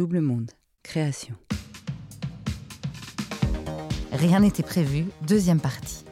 Double Monde, création. Rien n'était prévu, deuxième partie.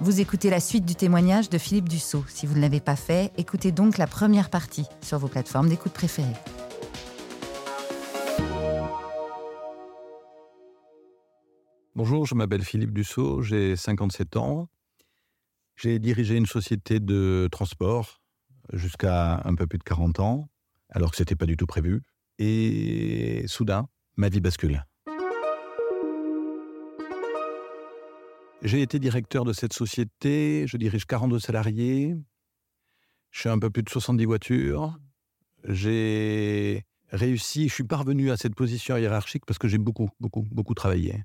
Vous écoutez la suite du témoignage de Philippe Dussault. Si vous ne l'avez pas fait, écoutez donc la première partie sur vos plateformes d'écoute préférées. Bonjour, je m'appelle Philippe Dussault, j'ai 57 ans. J'ai dirigé une société de transport jusqu'à un peu plus de 40 ans, alors que ce n'était pas du tout prévu. Et soudain, ma vie bascule. J'ai été directeur de cette société, je dirige 42 salariés, je suis un peu plus de 70 voitures, j'ai réussi, je suis parvenu à cette position hiérarchique parce que j'ai beaucoup, beaucoup, beaucoup travaillé.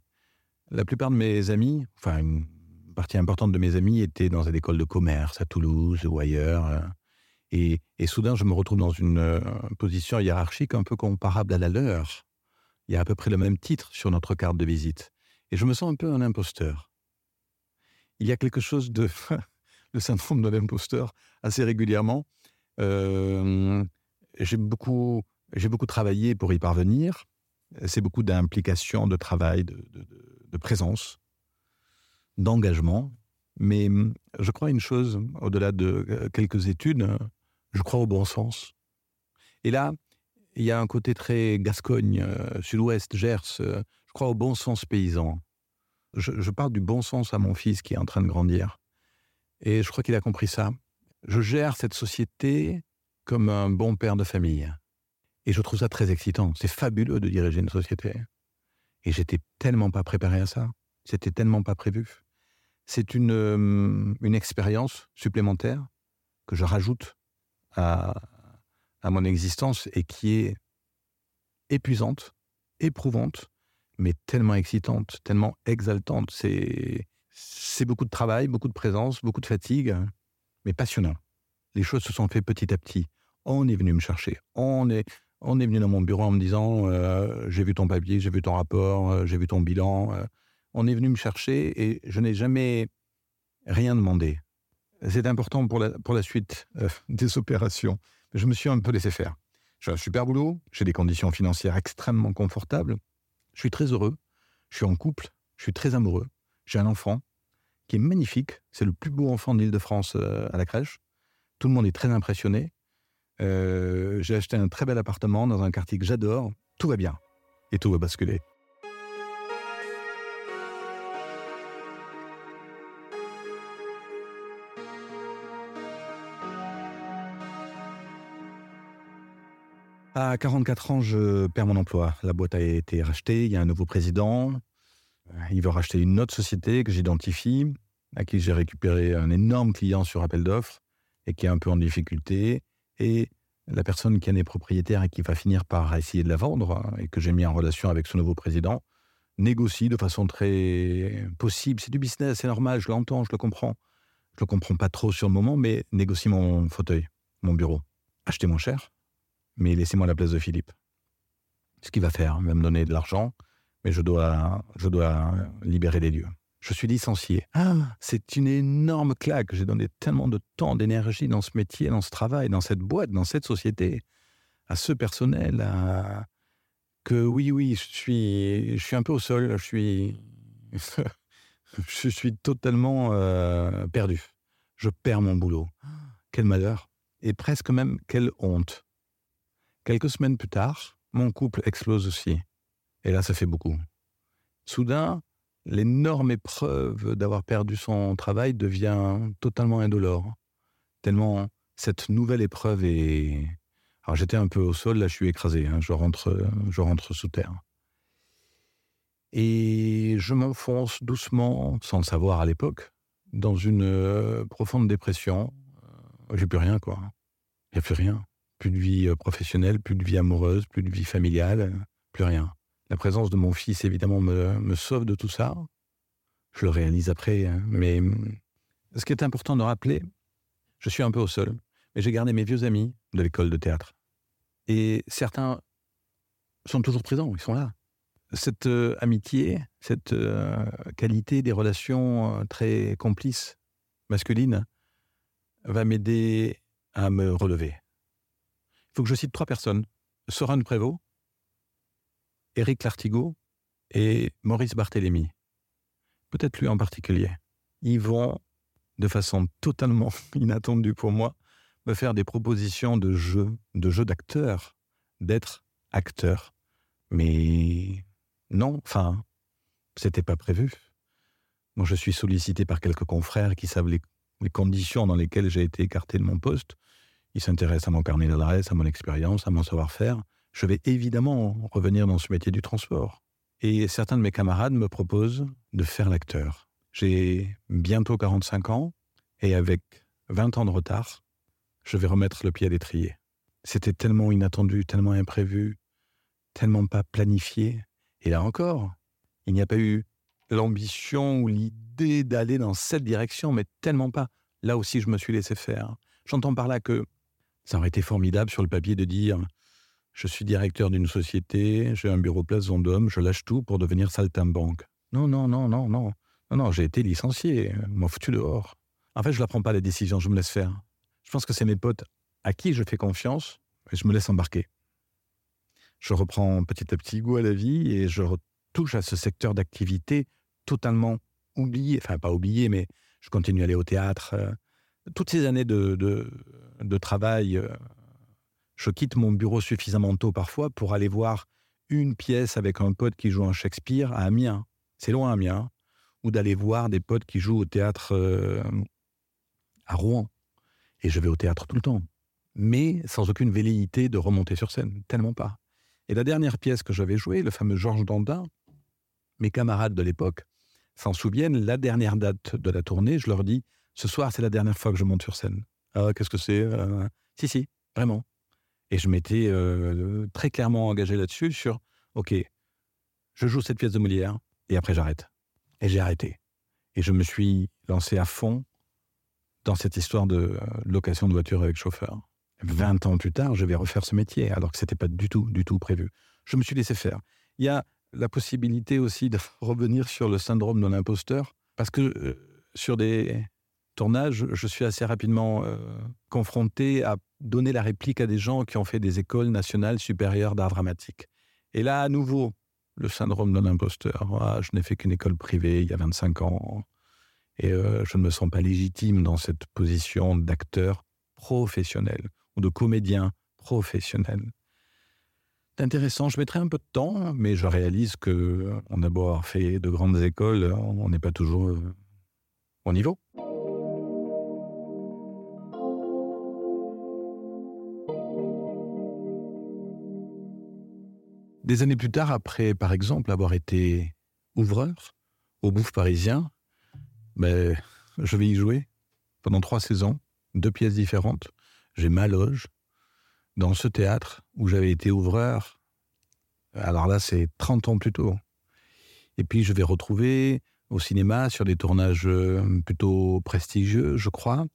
La plupart de mes amis, enfin une partie importante de mes amis étaient dans une école de commerce à Toulouse ou ailleurs. Et, soudain, je me retrouve dans une euh, position hiérarchique un peu comparable à la leur. Il y a à peu près le même titre sur notre carte de visite. Et je me sens un peu un imposteur. Il y a quelque chose de le syndrome de l'imposteur assez régulièrement. Euh, j'ai beaucoup, beaucoup travaillé pour y parvenir. C'est beaucoup d'implication, de travail, de, présence, d'engagement. Mais je crois une chose, au-delà de euh, quelques études, je crois au bon sens. Et là, il y a un côté très Gascogne, euh, Sud-Ouest, Gers. Euh, je crois au bon sens paysan. Je, parle du bon sens à mon fils qui est en train de grandir. Et je crois qu'il a compris ça. Je gère cette société comme un bon père de famille. Et je trouve ça très excitant. C'est fabuleux de diriger une société. Et j'étais tellement pas préparé à ça. C'était tellement pas prévu. C'est une, euh, une expérience supplémentaire que je rajoute à, mon existence et qui est épuisante, éprouvante, mais tellement excitante, tellement exaltante. C'est, c'est beaucoup de travail, beaucoup de présence, beaucoup de fatigue, mais passionnant. Les choses se sont faites petit à petit. On est venu me chercher. On est, on est venu dans mon bureau en me disant euh, j'ai vu ton papier, j'ai vu ton rapport, euh, j'ai vu ton bilan. Euh. on est venu me chercher et je n'ai jamais rien demandé. C'est important pour la, pour la suite des opérations. Je me suis un peu laissé faire. J'ai un super boulot, j'ai des conditions financières extrêmement confortables, je suis très heureux, je suis en couple, je suis très amoureux, j'ai un enfant qui est magnifique, c'est le plus beau enfant de l'Île-de-France à la crèche. Tout le monde est très impressionné. Euh, j'ai acheté un très bel appartement dans un quartier que j'adore. Tout va bien. Et tout va basculer. À 44 ans, je perds mon emploi. La boîte a été rachetée, il y a un nouveau président. Il veut racheter une autre société que j'identifie, à qui j'ai récupéré un énorme client sur appel d'offres et qui est un peu en difficulté et la personne qui en est propriétaire et qui va finir par essayer de la vendre, hein, et que j'ai mis en relation avec ce nouveau président, négocie de façon très possible. C'est du business, c'est normal, je l'entends, je le comprends. Je le comprends pas trop sur le moment, mais négocie mon fauteuil, mon bureau. Achetez moins cher, mais laissez-moi la place de Philippe. Ce qu'il va faire, il va me donner de l'argent, mais je dois, je dois libérer les lieux. Je suis licencié. Ah, c'est une énorme claque. J'ai donné tellement de temps, d'énergie dans ce métier, dans ce travail, dans cette boîte, dans cette société, à ce personnel, que oui, oui, je suis, je suis un peu au sol. Je suis, je suis totalement euh, perdu. Je perds mon boulot. Quel malheur. Et presque même quelle honte. Quelques semaines plus tard, mon couple explose aussi. Et là, ça fait beaucoup. Soudain, l'énorme épreuve d'avoir perdu son travail devient totalement indolore. Tellement cette nouvelle épreuve est... Alors j'étais un peu au sol, là je suis écrasé, hein. je, rentre, je rentre sous terre. Et je m'enfonce doucement, sans le savoir à l'époque, dans une euh, profonde dépression. Euh, j'ai plus rien, quoi. Il n'y a plus rien. Plus de vie euh, professionnelle, plus de vie amoureuse, plus de vie familiale, plus rien. La présence de mon fils, évidemment, me, sauve de tout ça. Je le réalise après, hein. mais ce qui est important de rappeler, je suis un peu au sol, mais j'ai gardé mes vieux amis de l'école de théâtre. Et certains sont toujours présents, ils sont là. Cette euh, amitié, cette euh, qualité des relations euh, très complices, masculines, va m'aider à me relever. Faut que je cite trois personnes. Soren Prévost, Éric Lartigot et Maurice Barthélémy. Peut-être lui en particulier. Ils vont, de façon totalement inattendue pour moi, me faire des propositions de jeu, de jeu d'acteur, d'être acteur. Mais non, enfin, c'était pas prévu. Moi, je suis sollicité par quelques confrères qui savent les, conditions dans lesquelles j'ai été écarté de mon poste. Ils s'intéressent à mon carnet d'adresse, à mon expérience, à mon savoir-faire. Je vais évidemment revenir dans ce métier du transport. Et certains de mes camarades me proposent de faire l'acteur. J'ai bientôt 45 ans et avec 20 ans de retard, je vais remettre le pied à l'étrier. C'était tellement inattendu, tellement imprévu, tellement pas planifié. Et là encore, il n'y a pas eu l'ambition ou l'idée d'aller dans cette direction, mais tellement pas. Là aussi, je me suis laissé faire. J'entends par là que ça aurait été formidable sur le papier de dire je suis directeur d'une société, j'ai un bureau place Vendôme, je lâche tout pour devenir saltimbanque. Non, non, non, non, non. Non, non, j'ai été licencié, m'en foutu dehors. En fait, je ne prends pas les décisions, je me laisse faire. Je pense que c'est mes potes à qui je fais confiance et je me laisse embarquer. Je reprends petit à petit goût à la vie et je touche à ce secteur d'activité totalement oublié, enfin pas oublié, mais je continue à aller au théâtre. Euh, toutes ces années de, travail, euh, je quitte mon bureau suffisamment tôt parfois pour aller voir une pièce avec un pote qui joue un Shakespeare à Amiens. C'est loin Amiens. Ou d'aller voir des potes qui jouent au théâtre euh, à Rouen. Et je vais au théâtre tout le temps. Mais sans aucune velléité de remonter sur scène. Tellement pas. Et la dernière pièce que j'avais jouée, le fameux Georges Dandin, mes camarades de l'époque s'en souviennent, la dernière date de la tournée, je leur dis, ce soir, c'est la dernière fois que je monte sur scène. Ah, qu'est-ce que c'est euh, Si, si, vraiment. Et je m'étais euh, très clairement engagé là-dessus sur, OK, je joue cette pièce de Molière, et après j'arrête. Et j'ai arrêté. Et je me suis lancé à fond dans cette histoire de euh, location de voiture avec chauffeur. 20 ans plus tard, je vais refaire ce métier, alors que ce n'était pas du tout, du tout prévu. Je me suis laissé faire. Il y a la possibilité aussi de revenir sur le syndrome de l'imposteur, parce que euh, sur des tournages, je suis assez rapidement euh, confronté à donner la réplique à des gens qui ont fait des écoles nationales supérieures d'art dramatique. Et là, à nouveau, le syndrome de l'imposteur. Ah, je n'ai fait qu'une école privée il y a 25 ans, et euh, je ne me sens pas légitime dans cette position d'acteur professionnel ou de comédien professionnel intéressant. Je mettrai un peu de temps, mais je réalise que on a beau avoir fait de grandes écoles, on n'est pas toujours euh, au niveau. Des années plus tard, après par exemple avoir été ouvreur au Bouffe parisien, ben, je vais y jouer pendant trois saisons, deux pièces différentes. J'ai ma loge, dans ce théâtre où j'avais été ouvreur. Alors là, c'est 30 ans plus tôt. Et puis, je vais retrouver au cinéma, sur des tournages euh, plutôt prestigieux, je crois,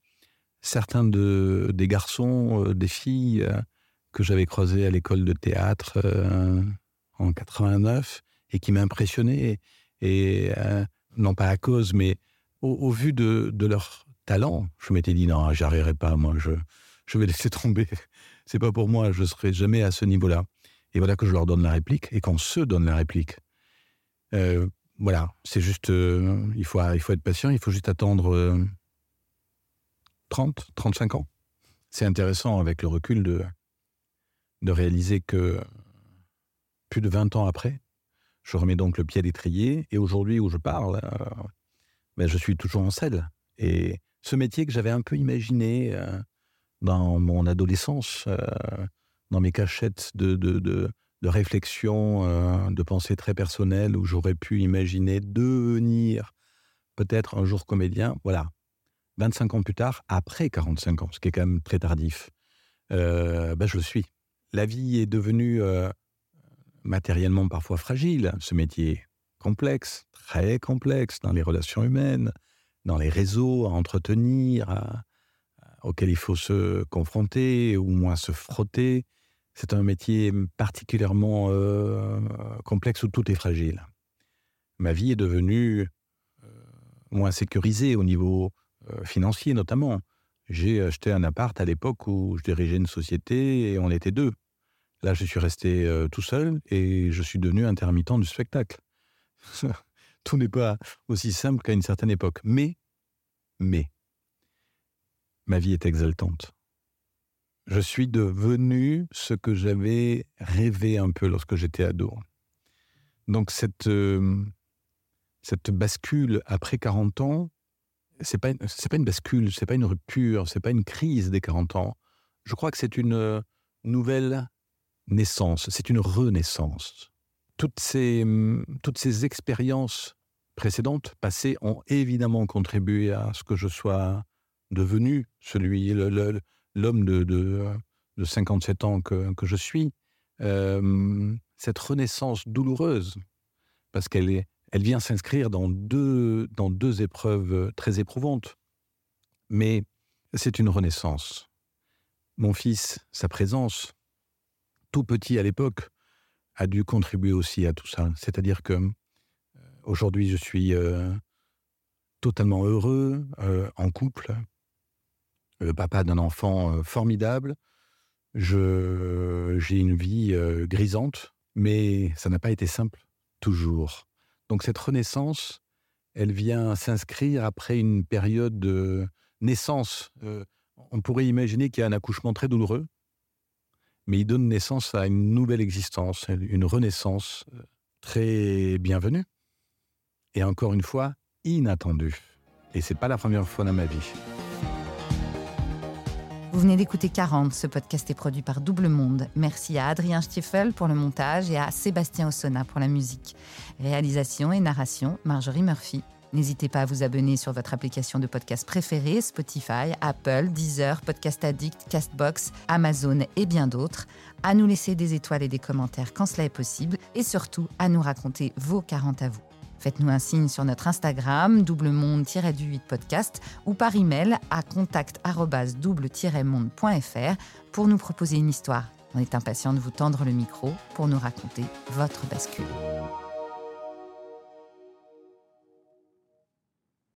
certains de, des garçons, euh, des filles euh, que j'avais croisés à l'école de théâtre en 89 et qui m'impressionnaient. Et non pas à cause, mais au, vu de, leur talent, je m'étais dit non, j'y arriverai pas, moi, je, je vais laisser tomber c'est pas pour moi, je serai jamais à ce niveau-là. Et voilà que je leur donne la réplique et qu'on se donne la réplique. Euh, voilà, c'est juste, euh, il, faut, il faut être patient, il faut juste attendre 30, euh, 35 ans. C'est intéressant avec le recul de, de réaliser que plus de 20 ans après, je remets donc le pied à l'étrier et aujourd'hui où je parle, ben je suis toujours en selle. Et ce métier que j'avais un peu imaginé, dans mon adolescence, euh, dans mes cachettes de, de, de, réflexion, euh, de pensée très personnelle, où j'aurais pu imaginer devenir peut-être un jour comédien. Voilà, 25 ans plus tard, après 45 ans, ce qui est quand même très tardif, euh, ben je le suis. La vie est devenue matériellement parfois fragile, ce métier complexe, très complexe dans les relations humaines, dans les réseaux à entretenir, à, auquel il faut se confronter ou moins se frotter. C'est un métier particulièrement euh, complexe où tout est fragile. Ma vie est devenue euh, moins sécurisée au niveau euh, financier notamment. J'ai acheté un appart à l'époque où je dirigeais une société et on était deux. Là, je suis resté euh, tout seul et je suis devenu intermittent du spectacle. tout n'est pas aussi simple qu'à une certaine époque. Mais, mais, ma vie est exaltante. Je suis devenu ce que j'avais rêvé un peu lorsque j'étais ado. Donc cette, euh, cette bascule après 40 ans, c'est pas pas une bascule, c'est pas une rupture, c'est pas une crise des 40 ans. Je crois que c'est une euh, nouvelle naissance, c'est une renaissance. Toutes ces toutes ces expériences précédentes, passées, ont évidemment contribué à ce que je sois devenu celui l'homme de, de, de, 57 ans que, que je suis. Euh, cette renaissance douloureuse, parce qu'elle elle vient s'inscrire dans deux, dans deux épreuves très éprouvantes. Mais c'est une renaissance. Mon fils, sa présence, tout petit à l'époque, a dû contribuer aussi à tout ça. C'est-à-dire que euh, aujourd'hui, je suis euh, totalement heureux, en couple, le papa d'un enfant formidable. j'ai une vie grisante, mais ça n'a pas été simple, toujours. Donc cette renaissance, elle vient s'inscrire après une période de naissance. Euh, on pourrait imaginer qu'il y a un accouchement très douloureux, mais il donne naissance à une nouvelle existence, une renaissance euh, très bienvenue. Et encore une fois, inattendue. Et c'est pas la première fois dans ma vie. Vous venez d'écouter 40. Ce podcast est produit par Double Monde. Merci à Adrien Stiefel pour le montage et à Sébastien Ossona pour la musique. Réalisation et narration, Marjorie Murphy. N'hésitez pas à vous abonner sur votre application de podcast préférée, Spotify, Apple, Deezer, Podcast Addict, Castbox, Amazon et bien d'autres, à nous laisser des étoiles et des commentaires quand cela est possible, et surtout à nous raconter vos 40 à vous. Faites-nous un signe sur notre Instagram, doublemonde-du8 podcast, ou par email à contact-double-monde.fr pour nous proposer une histoire. On est impatient de vous tendre le micro pour nous raconter votre bascule.